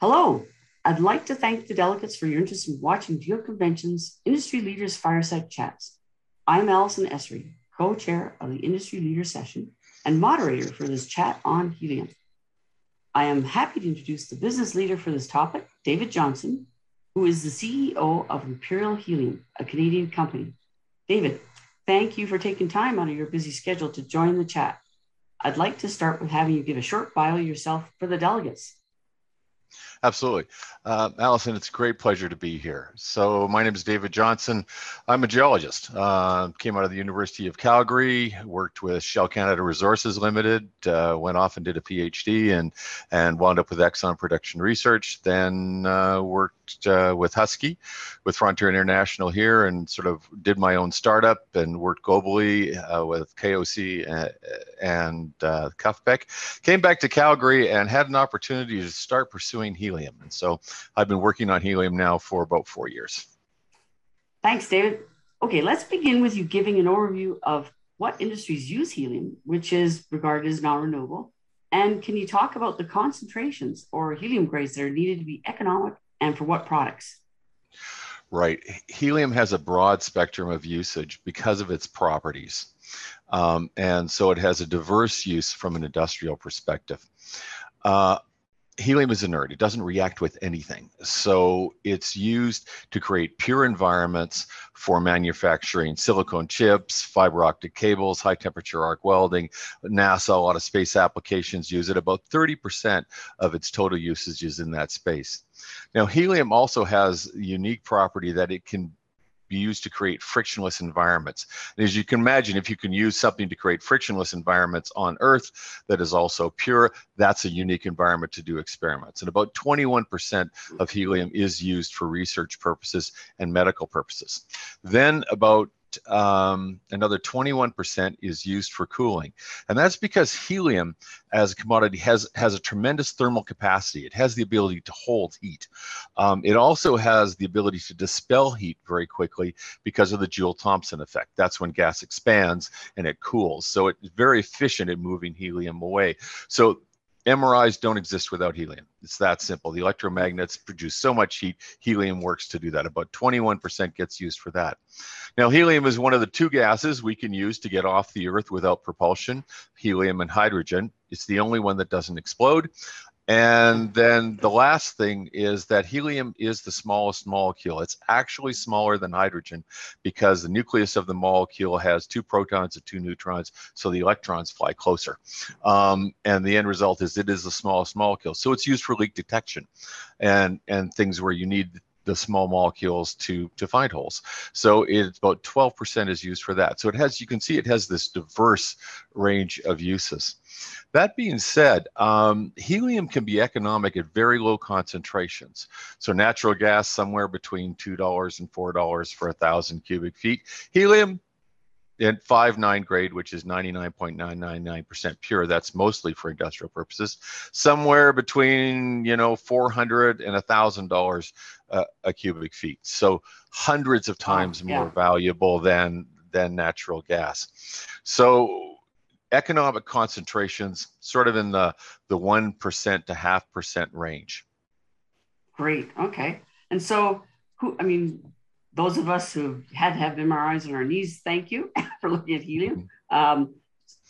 Hello. I'd like to thank the delegates for your interest in watching GeoConvention's Industry Leaders Fireside Chats. I'm Allison Esri, co-chair of the Industry Leaders Session and moderator for this chat on helium. I am happy to introduce the business leader for this topic, David Johnston, who is the CEO of Imperial Helium, a Canadian company. David, thank you for taking time out of your busy schedule to join the chat. I'd like to start with having you give a short bio yourself for the delegates. Absolutely. Uh, Allison, it's a great pleasure to be here. So my name is David Johnston. I'm a geologist. Uh, came out of the University of Calgary, worked with Shell Canada Resources Limited, uh, went off and did a PhD and, and wound up with Exxon Production Research, then uh, worked uh, with Husky, with Frontier International here and sort of did my own startup and worked globally uh, with KOC and, and KUFPEC. Came back to Calgary and had an opportunity to start pursuing helium. And so I've been working on helium now for about four years. Thanks, David. Okay, let's begin with you giving an overview of what industries use helium, which is regarded as non renewable. And can you talk about the concentrations or helium grades that are needed to be economic and for what products? Right. Helium has a broad spectrum of usage because of its properties. Um, and so it has a diverse use from an industrial perspective. Uh, helium is inert. It doesn't react with anything. So it's used to create pure environments for manufacturing silicone chips, fiber optic cables, high temperature arc welding. NASA, a lot of space applications use it. About 30% of its total usage is in that space. Now, helium also has unique property that it can be used to create frictionless environments. And as you can imagine, if you can use something to create frictionless environments on Earth that is also pure, that's a unique environment to do experiments. And about 21% of helium is used for research purposes and medical purposes. Then about um, another 21% is used for cooling. And that's because helium as a commodity has, has a tremendous thermal capacity. It has the ability to hold heat. Um, it also has the ability to dispel heat very quickly because of the Joule-Thomson effect. That's when gas expands and it cools. So it's very efficient at moving helium away. So MRIs don't exist without helium. It's that simple. The electromagnets produce so much heat, helium works to do that. About 21% gets used for that. Now, helium is one of the two gases we can use to get off the Earth without propulsion, helium and hydrogen. It's the only one that doesn't explode. And then the last thing is that helium is the smallest molecule. It's actually smaller than hydrogen because the nucleus of the molecule has two protons and two neutrons, so the electrons fly closer. Um, and the end result is it is the smallest molecule. So it's used for leak detection and, and things where you need the small molecules to to find holes. So it's about 12% is used for that. So it has, you can see it has this diverse range of uses. That being said, um, helium can be economic at very low concentrations. So natural gas somewhere between $2 and $4 for a thousand cubic feet. Helium in 5-9 grade, which is 99.999% pure, that's mostly for industrial purposes, somewhere between, you know, 400 and a $1,000 uh, a cubic feet. So hundreds of times oh, yeah. more valuable than, than natural gas. So economic concentrations sort of in the the one percent to half percent range. Great. Okay. And so, who? I mean, those of us who had to have MRIs on our knees, thank you for looking at helium. Mm-hmm. Um,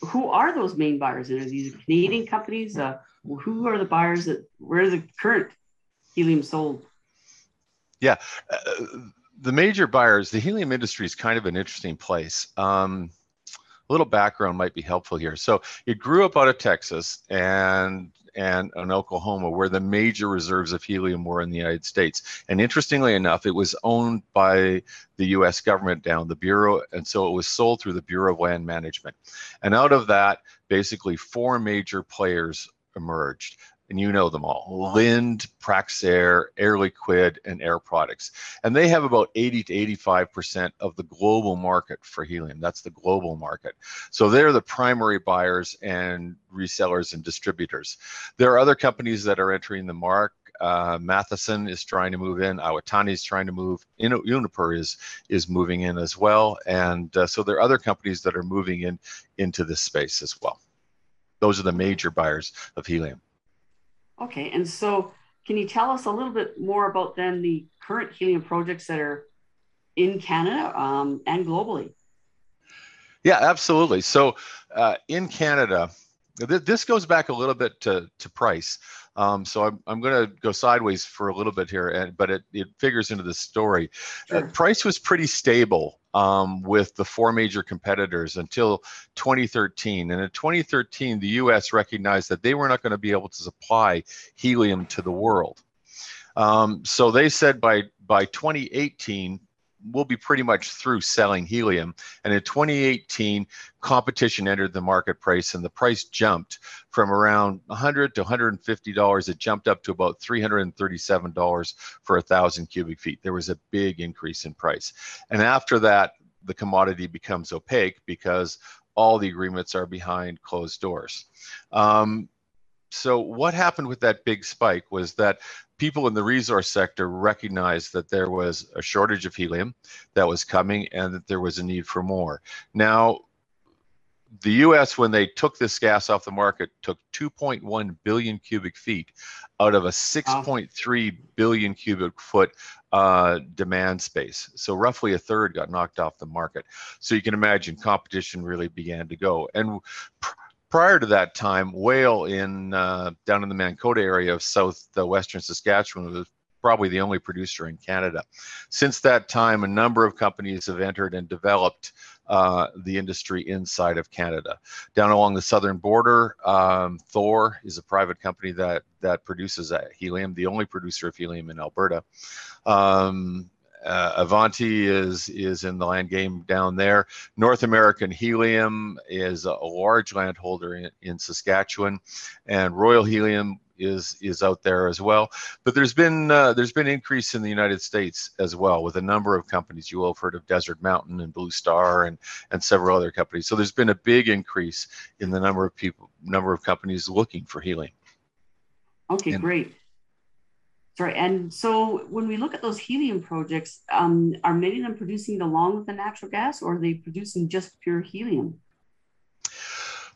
who are those main buyers? And are these Canadian companies? Uh, who are the buyers that where the current helium sold? Yeah. Uh, the major buyers, the helium industry is kind of an interesting place. Um, a little background might be helpful here. So it grew up out of Texas and and in Oklahoma, where the major reserves of helium were in the United States. And interestingly enough, it was owned by the U.S. government down the Bureau, and so it was sold through the Bureau of Land Management. And out of that, basically four major players emerged and you know them all Linde, Praxair, Air Liquide, and Air Products. And they have about 80 to 85% of the global market for helium. That's the global market. So they're the primary buyers and resellers and distributors. There are other companies that are entering the market. Uh, Matheson is trying to move in. Iwatani is trying to move. in. Uniper is is moving in as well, and uh, so there are other companies that are moving in into this space as well. Those are the major buyers of helium. Okay, and so can you tell us a little bit more about then the current helium projects that are in Canada um, and globally? Yeah, absolutely. So uh, in Canada, th- this goes back a little bit to, to price. Um, so I'm, I'm going to go sideways for a little bit here, and, but it, it figures into the story. Uh, sure. Uh, price was pretty stable um, with the four major competitors until 2013. And in 2013, the US recognized that they were not going to be able to supply helium to the world. Um, so they said by, by 2018, we'll be pretty much through selling helium. And in 2018, competition entered the market price, and the price jumped from around 100 to 150 dollars. It jumped up to about 337 dollars for a thousand cubic feet. There was a big increase in price. And after that, the commodity becomes opaque because all the agreements are behind closed doors. Um, so what happened with that big spike was that people in the resource sector recognized that there was a shortage of helium that was coming and that there was a need for more. Now, the US, when they took this gas off the market, took 2.1 billion cubic feet out of a 6.3 billion cubic foot uh, demand space. So roughly a third got knocked off the market. So you can imagine competition really began to go. And pr- prior to that time, Whale in uh, down in the Mankota area of south uh, western Saskatchewan was probably the only producer in Canada. Since that time, a number of companies have entered and developed uh, the industry inside of Canada. Down along the southern border, um, Thor is a private company that that produces helium, the only producer of helium in Alberta. Um, uh, Avanti is is in the land game down there. North American Helium is a, large landholder in, in Saskatchewan, and Royal Helium is is out there as well. But there's been uh, there's been increase in the United States as well with a number of companies. You will have heard of Desert Mountain and Blue Star and and several other companies. So there's been a big increase in the number of people number of companies looking for helium. Okay, and, great. Sorry, and so when we look at those helium projects, um, are many of them producing it along with the natural gas, or are they producing just pure helium?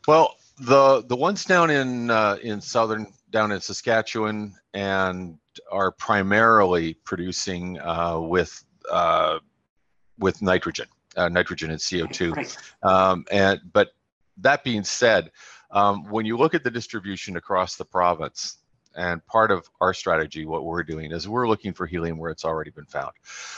Well, the the ones down in uh, in southern down in Saskatchewan and are primarily producing uh, with uh, with nitrogen, uh, nitrogen and CO2. Right. Um, and but that being said, um, when you look at the distribution across the province, and part of our strategy, what we're doing is we're looking for helium where it's already been found.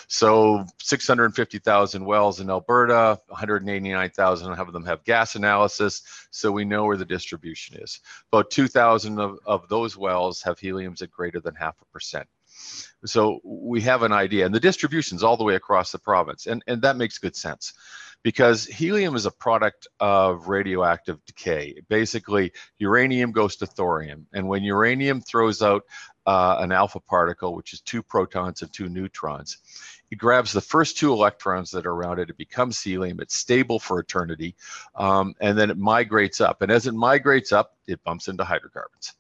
So 650,000 wells in Alberta, 189,000 of them have gas analysis. So we know where the distribution is. About 2,000 of, of those wells have heliums at greater than half a percent. So we have an idea, and the distribution's all the way across the province, and, and that makes good sense because helium is a product of radioactive decay. Basically, uranium goes to thorium, and when uranium throws out uh, an alpha particle, which is two protons and two neutrons, it grabs the first two electrons that are around it. It becomes helium. It's stable for eternity, um, and then it migrates up. And as it migrates up, it bumps into hydrocarbons.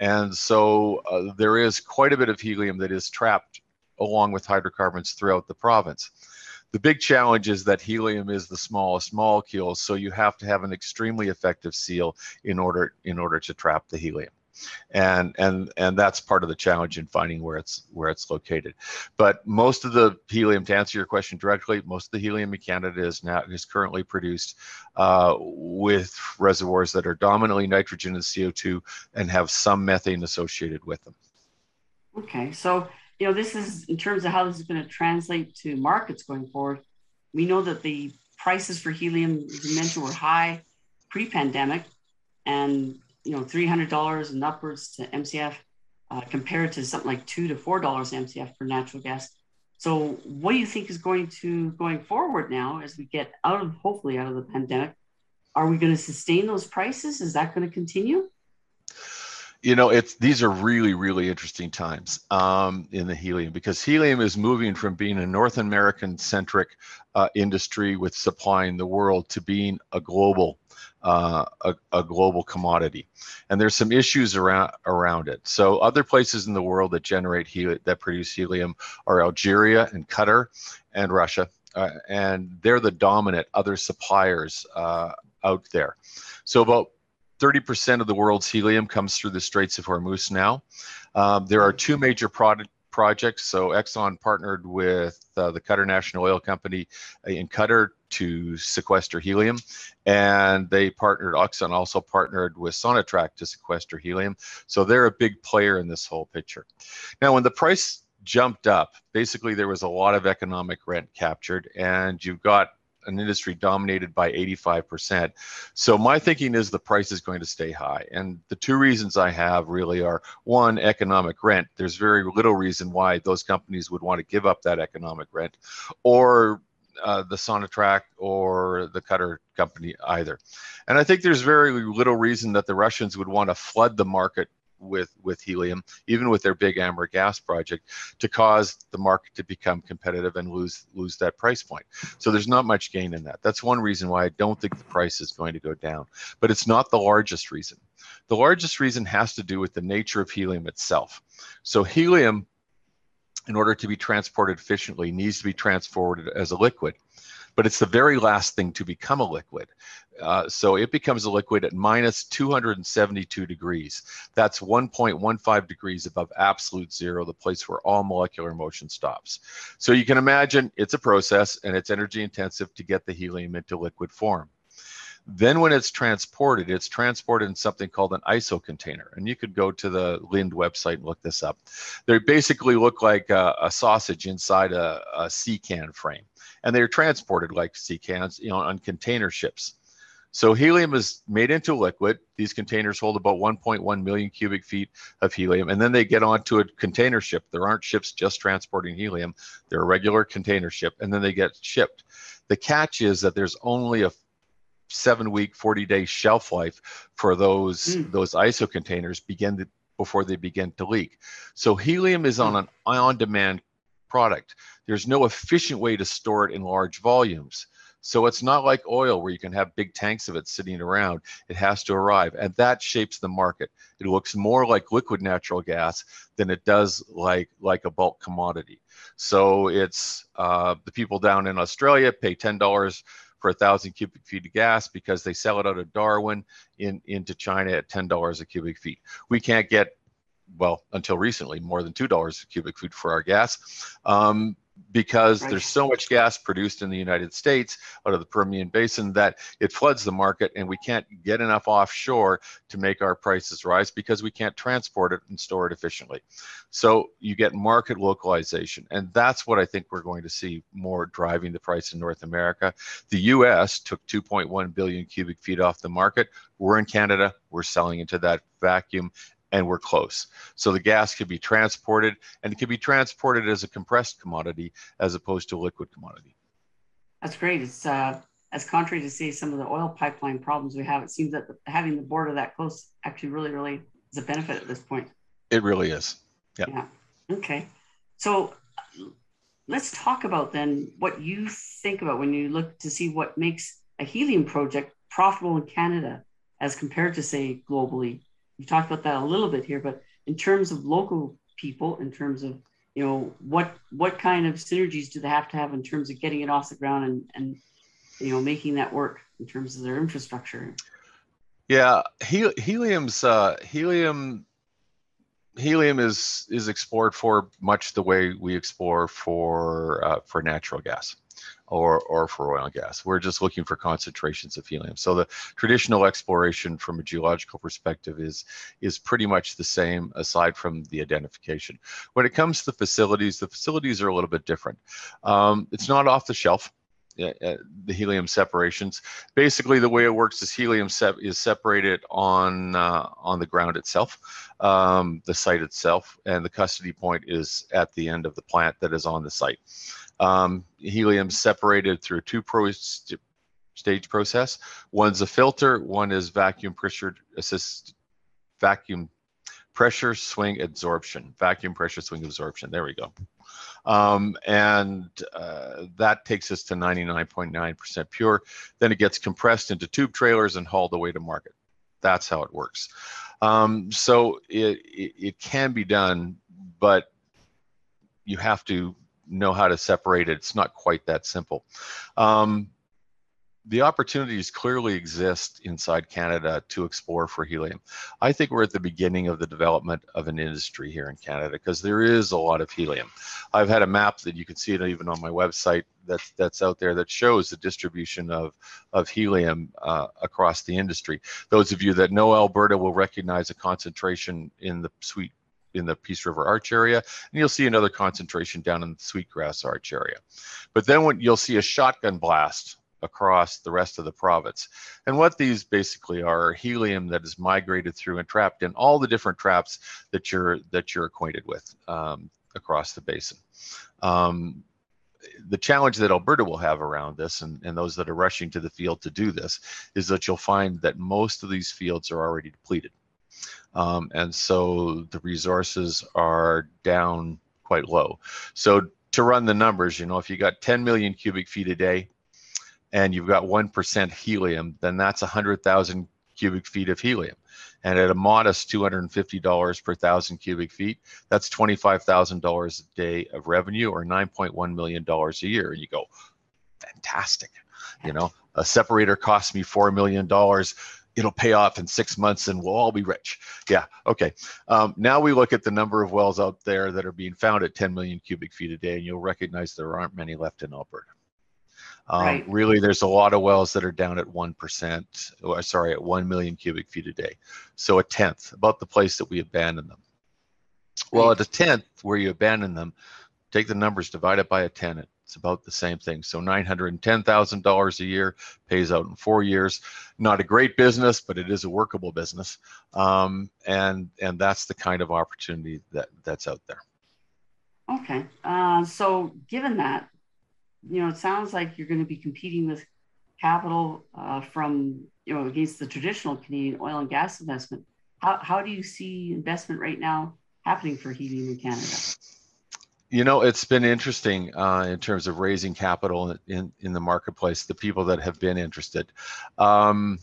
And so uh, there is quite a bit of helium that is trapped along with hydrocarbons throughout the province. The big challenge is that helium is the smallest molecule, so you have to have an extremely effective seal in order in order to trap the helium. And and and that's part of the challenge in finding where it's where it's located. But most of the helium, to answer your question directly, most of the helium in Canada is now is currently produced uh, with reservoirs that are dominantly nitrogen and CO2 and have some methane associated with them. Okay, so you know, this is in terms of how this is going to translate to markets going forward. We know that the prices for helium, as you mentioned, were high pre-pandemic, and you know, three hundred dollars and upwards to MCF, uh, compared to something like two to four dollars MCF for natural gas. So, what do you think is going to going forward now as we get out of hopefully out of the pandemic? Are we going to sustain those prices? Is that going to continue? You know it's these are really really interesting times um, in the helium because helium is moving from being a north american centric uh, industry with supplying the world to being a global uh, a, a, global commodity. And there's some issues around around it. So other places in the world that generate helium that produce helium are algeria and qatar and russia uh, and they're the dominant other suppliers uh, out there. So about 30% of the world's helium comes through the Straits of Hormuz now. Um, there are two major projects. So Exxon partnered with uh, the Qatar National Oil Company in Qatar to sequester helium, and they partnered. Exxon also partnered with Sonatrach to sequester helium. So they're a big player in this whole picture. Now, when the price jumped up, basically there was a lot of economic rent captured, and you've got an industry dominated by 85%. So my thinking is the price is going to stay high. And the two reasons I have really are one, economic rent. There's very little reason why those companies would want to give up that economic rent or uh, the Sonatrach or the Qatar company either. And I think there's very little reason that the Russians would want to flood the market with with helium, even with their big Amur gas project, to cause the market to become competitive and lose lose that price point. So there's not much gain in that. That's one reason why I don't think the price is going to go down. But it's not the largest reason. The largest reason has to do with the nature of helium itself. So helium in order to be transported efficiently needs to be transported as a liquid but it's the very last thing to become a liquid. Uh, so it becomes a liquid at minus 272 degrees. That's 1.15 degrees above absolute zero, the place where all molecular motion stops. So you can imagine it's a process and it's energy intensive to get the helium into liquid form. Then when it's transported, it's transported in something called an ISO container. And you could go to the Linde website and look this up. They basically look like a, a sausage inside a, a sea can frame and they're transported like sea cans, you know, on container ships. So helium is made into liquid. These containers hold about 1.1 million cubic feet of helium, and then they get onto a container ship. There aren't ships just transporting helium; they're a regular container ship, and then they get shipped. The catch is that there's only a seven-week, 40-day shelf life for those mm. those ISO containers begin to, before they begin to leak. So helium is on an on-demand product. There's no efficient way to store it in large volumes. So it's not like oil where you can have big tanks of it sitting around. It has to arrive, and that shapes the market. It looks more like liquid natural gas than it does like like a bulk commodity. So it's uh, the people down in Australia pay ten dollars for a thousand cubic feet of gas because they sell it out of Darwin in into China at ten dollars a cubic feet. We can't get well, until recently, more than $2 a cubic foot for our gas. Um, because right. there's so much gas produced in the United States out of the Permian Basin that it floods the market and we can't get enough offshore to make our prices rise because we can't transport it and store it efficiently. So you get market localization. And that's what I think we're going to see more driving the price in North America. The US took 2.1 billion cubic feet off the market. We're in Canada, we're selling into that vacuum and we're close. So the gas could be transported and it could be transported as a compressed commodity as opposed to a liquid commodity. That's great. It's uh, as contrary to say some of the oil pipeline problems we have. It seems that having the border that close actually really, really is a benefit at this point. It really is. Yeah. Okay. So let's talk about then what you think about when you look to see what makes a helium project profitable in Canada as compared to say globally we talked about that a little bit here, but in terms of local people, in terms of you know what what kind of synergies do they have to have in terms of getting it off the ground and and you know making that work in terms of their infrastructure. Yeah, he, helium's uh, helium helium is is explored for much the way we explore for uh, for natural gas or, or for oil and gas. We're just looking for concentrations of helium. So the traditional exploration from a geological perspective is, is pretty much the same aside from the identification. When it comes to the facilities, the facilities are a little bit different. Um, it's not off the shelf. Uh, the helium separations. Basically, the way it works is helium is separated on uh, on the ground itself, um, the site itself, and the custody point is at the end of the plant that is on the site. Um, helium separated through a two pro st stage process. One's a filter, one is vacuum pressure assist vacuum pressure swing absorption, vacuum pressure swing absorption. There we go. Um, and uh, that takes us to 99.9% pure. Then it gets compressed into tube trailers and hauled away to market. That's how it works. Um, so it, it, it can be done, but you have to know how to separate it. It's not quite that simple. Um, the opportunities clearly exist inside Canada to explore for helium. I think we're at the beginning of the development of an industry here in Canada because there is a lot of helium. I've had a map that you can see it even on my website that's that's out there that shows the distribution of of helium uh, across the industry. Those of you that know Alberta will recognize a concentration in the sweet in the Peace River Arch area, and you'll see another concentration down in the Sweetgrass Arch area. But then when you'll see a shotgun blast across the rest of the province. And what these basically are helium that is migrated through and trapped in all the different traps that you're that you're acquainted with um, across the basin. Um, the challenge that Alberta will have around this, and, and those that are rushing to the field to do this, is that you'll find that most of these fields are already depleted. Um, and so the resources are down quite low. So to run the numbers, you know, if you got 10 million cubic feet a day, and you've got 1% helium, then that's 100,000 cubic feet of helium. And at a modest $250 per thousand cubic feet, that's $25,000 a day of revenue or $9.1 million a year. And you go, fantastic. You know, a separator costs me $4 million. It'll pay off in six months and we'll all be rich. Yeah, okay. Um, now we look at the number of wells out there that are being found at 10 million cubic feet a day, and you'll recognize there aren't many left in Alberta. Um, right. Really, there's a lot of wells that are down at 1%, or sorry, at 1 million cubic feet a day. So a tenth, about the place that we abandon them. Well, at a tenth where you abandon them, take the numbers, divide it by a 10, it's about the same thing. So $910,000 a year pays out in four years. Not a great business, but it is a workable business. Um, and, and that's the kind of opportunity that, that's out there. Okay. Uh, so given that, you know, it sounds like you're going to be competing with capital uh, from, you know, against the traditional Canadian oil and gas investment. How, how do you see investment right now happening for helium in Canada? You know, it's been interesting uh, in terms of raising capital in, in the marketplace, the people that have been interested. Um,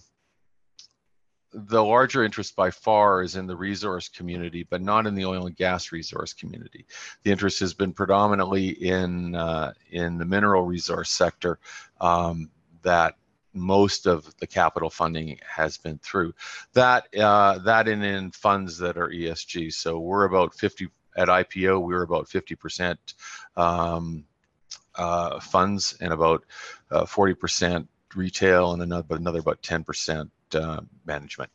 the larger interest by far is in the resource community, but not in the oil and gas resource community. The interest has been predominantly in uh, in the mineral resource sector um, that most of the capital funding has been through. That uh, that in in funds that are ESG. So we're about 50 at IPO. We were about 50 percent um, uh, funds and about uh, 40 percent retail and another another about 10 percent uh, management.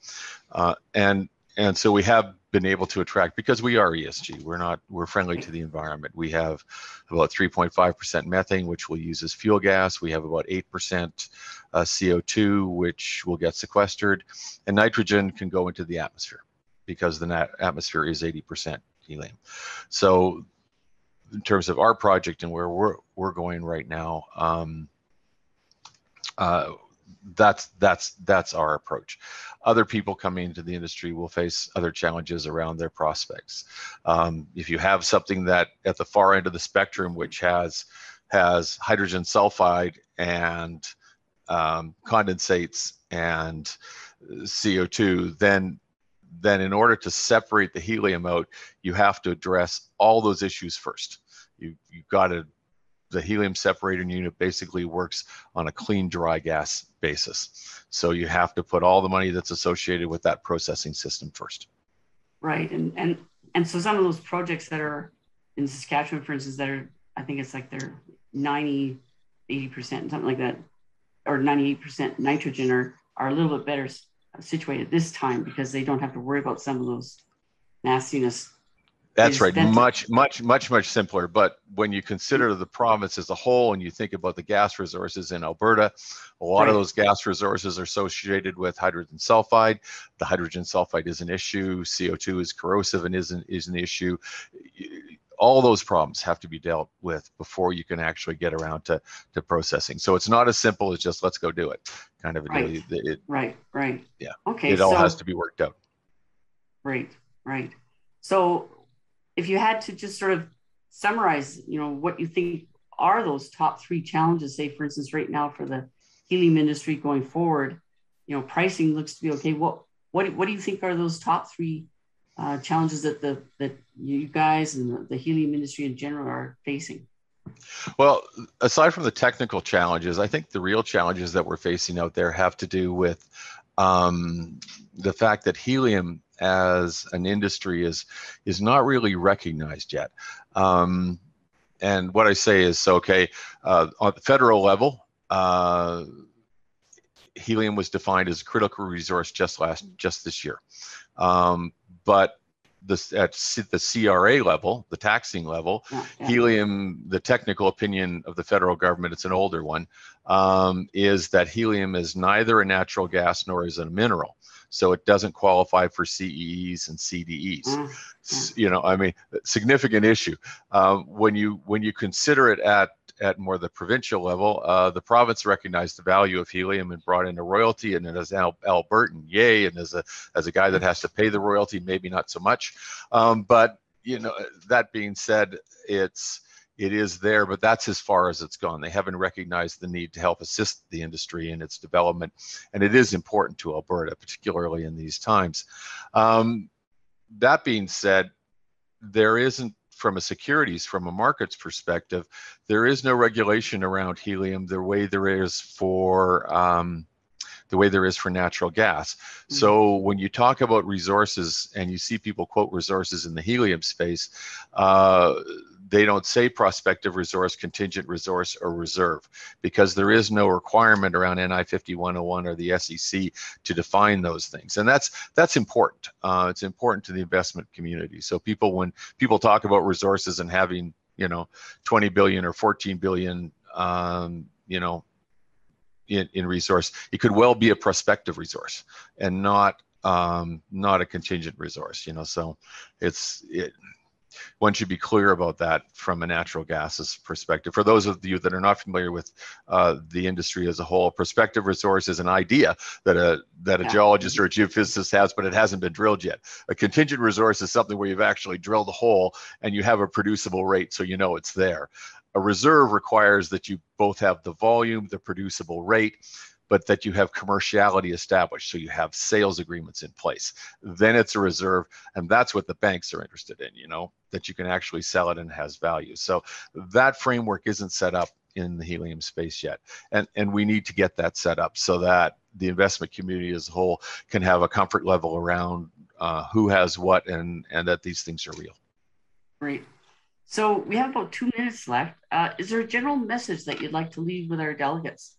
Uh, and and so we have been able to attract because we are ESG. We're not we're friendly to the environment. We have about 3.5% methane, which we'll use as fuel gas. We have about 8% uh, CO2, which will get sequestered, and nitrogen can go into the atmosphere because the atmosphere is 80% helium. So in terms of our project and where we're we're going right now. Um, uh, that's that's that's our approach. Other people coming into the industry will face other challenges around their prospects. Um, if you have something that at the far end of the spectrum, which has has hydrogen sulfide and um, condensates and CO2, then then in order to separate the helium out, you have to address all those issues first. You you got to the helium separator unit basically works on a clean dry gas basis. So you have to put all the money that's associated with that processing system first. Right. And and and so some of those projects that are in Saskatchewan, for instance, that are I think it's like they're 90, 80%, something like that, or 98% nitrogen are are a little bit better situated this time because they don't have to worry about some of those nastiness that's right. Much, much, much, much simpler. But when you consider the province as a whole and you think about the gas resources in Alberta, a lot right. of those gas resources are associated with hydrogen sulfide. The hydrogen sulfide is an issue. CO2 is corrosive and isn't is an issue. All those problems have to be dealt with before you can actually get around to, to processing. So it's not as simple as just let's go do it, kind of a right. deal. It, right, right. Yeah. Okay. It all so, has to be worked out. Right, right. So if you had to just sort of summarize, you know, what you think are those top three challenges, say, for instance, right now for the helium industry going forward, you know, pricing looks to be okay. What what what do you think are those top three uh, challenges that the that you guys and the, helium industry in general are facing? Well, aside from the technical challenges, I think the real challenges that we're facing out there have to do with um, the fact that helium as an industry is is not really recognized yet. Um, and what I say is, okay, uh, on the federal level, uh, helium was defined as a critical resource just last just this year, um, but this at the CRA level, the taxing level, yeah, yeah. helium, the technical opinion of the federal government, it's an older one, um, is that helium is neither a natural gas nor is it a mineral. So it doesn't qualify for CEEs and CDEs. Mm, You know, I mean, significant issue. Um, when you when you consider it at at more the provincial level, uh, the province recognized the value of helium and brought in a royalty. And as Al- Albertan, yay! And as a as a guy that has to pay the royalty, maybe not so much. Um, but you know, that being said, it's it is there, but that's as far as it's gone. They haven't recognized the need to help assist the industry in its development, and it is important to Alberta, particularly in these times. Um, that being said, there isn't from a securities, from a markets perspective, there is no regulation around helium the way there is for um, the way there is for natural gas. Mm-hmm. So when you talk about resources and you see people quote resources in the helium space, uh, they don't say prospective resource, contingent resource, or reserve because there is no requirement around NI 5101 or the SEC to define those things. And that's that's important. Uh, it's important to the investment community. So people, when people talk about resources and having, you know, 20 billion or 14 billion, um, you know, in, in resource, it could well be a prospective resource and not um, not a contingent resource. You know, so it's it, one should be clear about that from a natural gases perspective. For those of you that are not familiar with uh, the industry as a whole, prospective resource is an idea that a that a yeah. geologist or a geophysicist has, but it hasn't been drilled yet. A contingent resource is something where you've actually drilled a hole and you have a producible rate, so you know it's there. A reserve requires that you both have the volume, the producible rate, but that you have commerciality established. So you have sales agreements in place. Then it's a reserve. And that's what the banks are interested in, you know, that you can actually sell it and has value. So that framework isn't set up in the helium space yet. And, and we need to get that set up so that the investment community as a whole can have a comfort level around uh, who has what and, and that these things are real. Great. So we have about two minutes left. Uh, is there a general message that you'd like to leave with our delegates?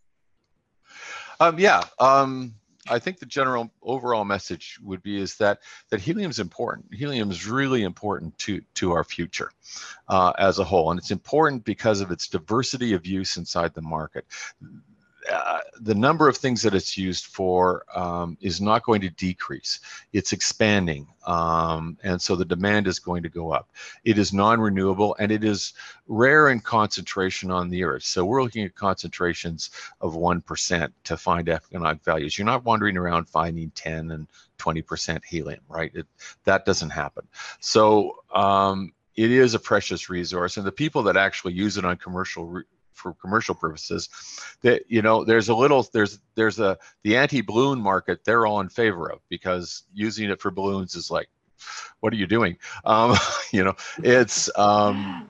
Um, yeah, um, I think the general overall message would be is that that helium is important. Helium is really important to to our future uh, as a whole, and it's important because of its diversity of use inside the market. Uh, the number of things that it's used for um, is not going to decrease. It's expanding, um, and so the demand is going to go up. It is non-renewable and it is rare in concentration on the Earth. So we're looking at concentrations of one percent to find economic values. You're not wandering around finding 10 and 20% helium, right? It, that doesn't happen. So um, it is a precious resource, and the people that actually use it on commercial for commercial purposes that you know there's a little there's there's a the anti-balloon market they're all in favor of because using it for balloons is like what are you doing um, you know it's um,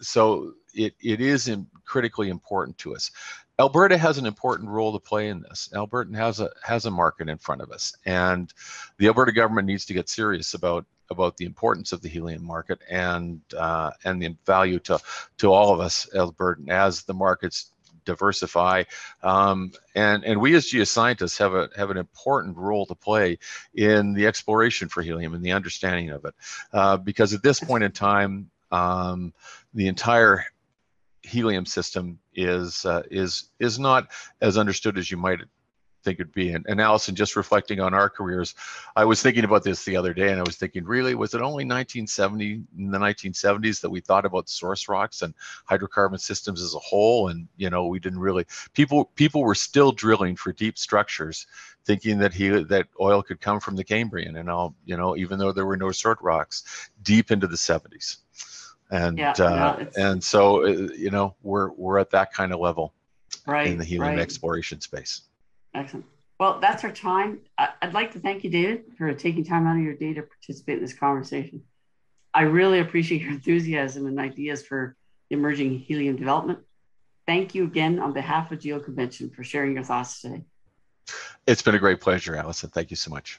so it it is in, critically important to us Alberta has an important role to play in this. Alberta has a has a market in front of us, and the Alberta government needs to get serious about about the importance of the helium market and uh, and the value to to all of us, Albertan, as the markets diversify. Um, and and we as geoscientists have a have an important role to play in the exploration for helium and the understanding of it, uh, because at this point in time, um, the entire helium system is uh, is is not as understood as you might think it'd be. And, and Allison, just reflecting on our careers, I was thinking about this the other day, and I was thinking, really, was it only 1970 in the 1970s that we thought about source rocks and hydrocarbon systems as a whole? And you know, we didn't really people people were still drilling for deep structures, thinking that he that oil could come from the Cambrian, and all you know, even though there were no source rocks, deep into the 70s. And yeah, uh, no, and so uh, you know we're we're at that kind of level right, in the helium right. exploration space. Excellent. Well, that's our time. I'd like to thank you, David, for taking time out of your day to participate in this conversation. I really appreciate your enthusiasm and ideas for emerging helium development. Thank you again on behalf of GeoConvention for sharing your thoughts today. It's been a great pleasure, Allison. Thank you so much.